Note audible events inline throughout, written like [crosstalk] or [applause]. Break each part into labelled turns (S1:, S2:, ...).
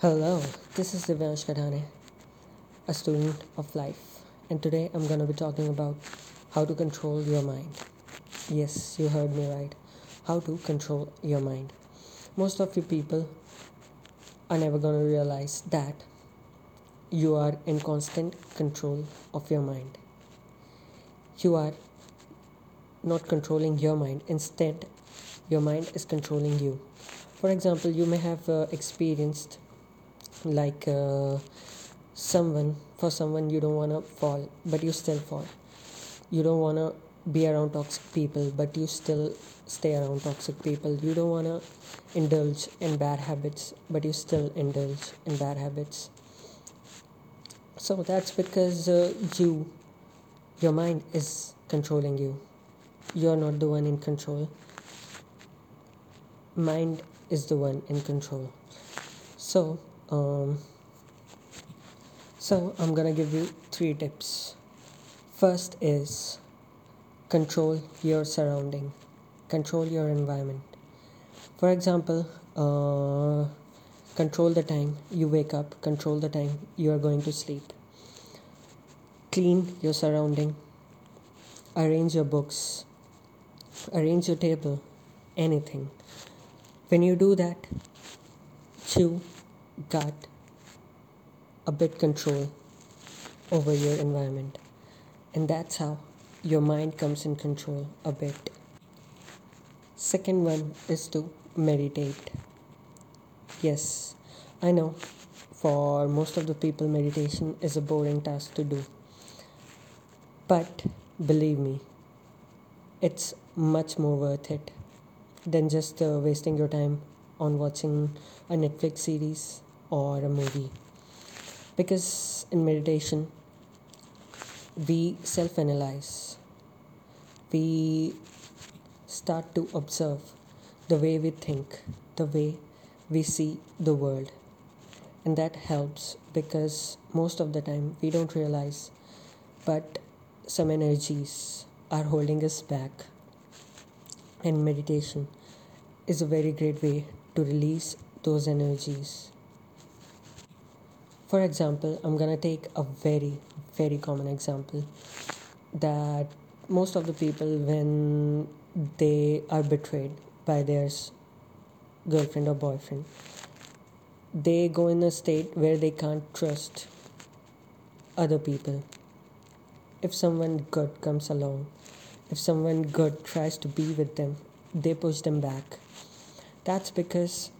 S1: Hello, this is Divyansh Kadhane, a student of life, and today I'm going to be talking about how to control your mind. Yes, you heard me right. How to control your mind. Most of you people are never going to realize that you are in constant control of your mind. You are not controlling your mind, instead, your mind is controlling you. For example, you may have uh, experienced like uh, someone for someone you don't want to fall but you still fall. You don't want to be around toxic people but you still stay around toxic people. You don't want to indulge in bad habits but you still indulge in bad habits. So that's because uh, you your mind is controlling you. You're not the one in control. Mind is the one in control. So um, so I'm gonna give you three tips. First is control your surrounding, control your environment. For example, uh, control the time you wake up, control the time you are going to sleep. Clean your surrounding, arrange your books, arrange your table, anything. When you do that, chew got a bit control over your environment. And that's how your mind comes in control a bit. Second one is to meditate. Yes i know for most of the people meditation is a boring task to do. But believe me it's much more worth it than just uh, wasting your time on watching a netflix series or a movie. Because in meditation we self analyze we start to observe the way we think the way we see the world. And that helps because most of the time we don't realize but some energies are holding us back. And meditation is a very great way to release those energies for example, I'm gonna take a very, very common example that most of the people, when they are betrayed by their girlfriend or boyfriend, they go in a state where they can't trust other people. If someone good comes along, if someone good tries to be with them, they push them back. That's because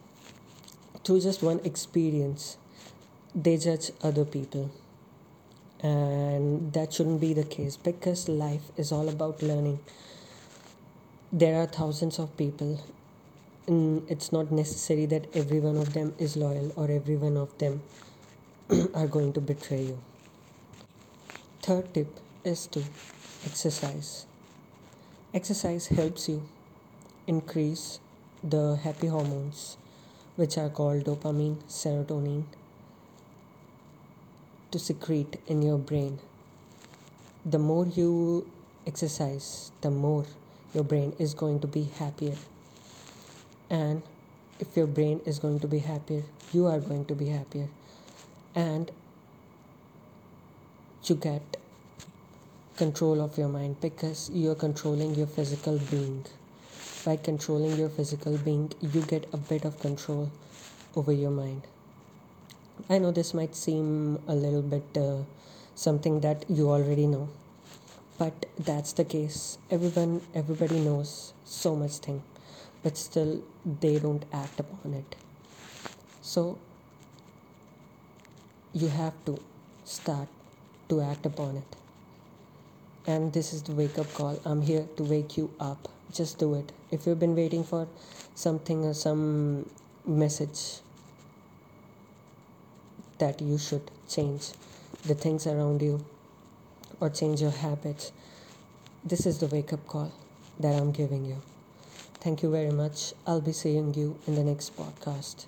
S1: through just one experience, they judge other people. And that shouldn't be the case because life is all about learning. There are thousands of people and it's not necessary that every one of them is loyal or every one of them [clears throat] are going to betray you. Third tip is to exercise. Exercise helps you increase the happy hormones which are called dopamine serotonin to secrete in your brain. The more you exercise, the more your brain is going to be happier. And if your brain is going to be happier, you are going to be happier. And you get control of your mind because you are controlling your physical being. By controlling your physical being, you get a bit of control over your mind. I know this might seem a little bit uh, something that you already know, but that's the case. Everyone, everybody knows so much thing, but still they don't act upon it. So you have to start to act upon it. And this is the wake up call. I'm here to wake you up. Just do it. If you've been waiting for something or some message that you should change the things around you or change your habits. This is the wake up call that I'm giving you. Thank you very much. I'll be seeing you in the next podcast.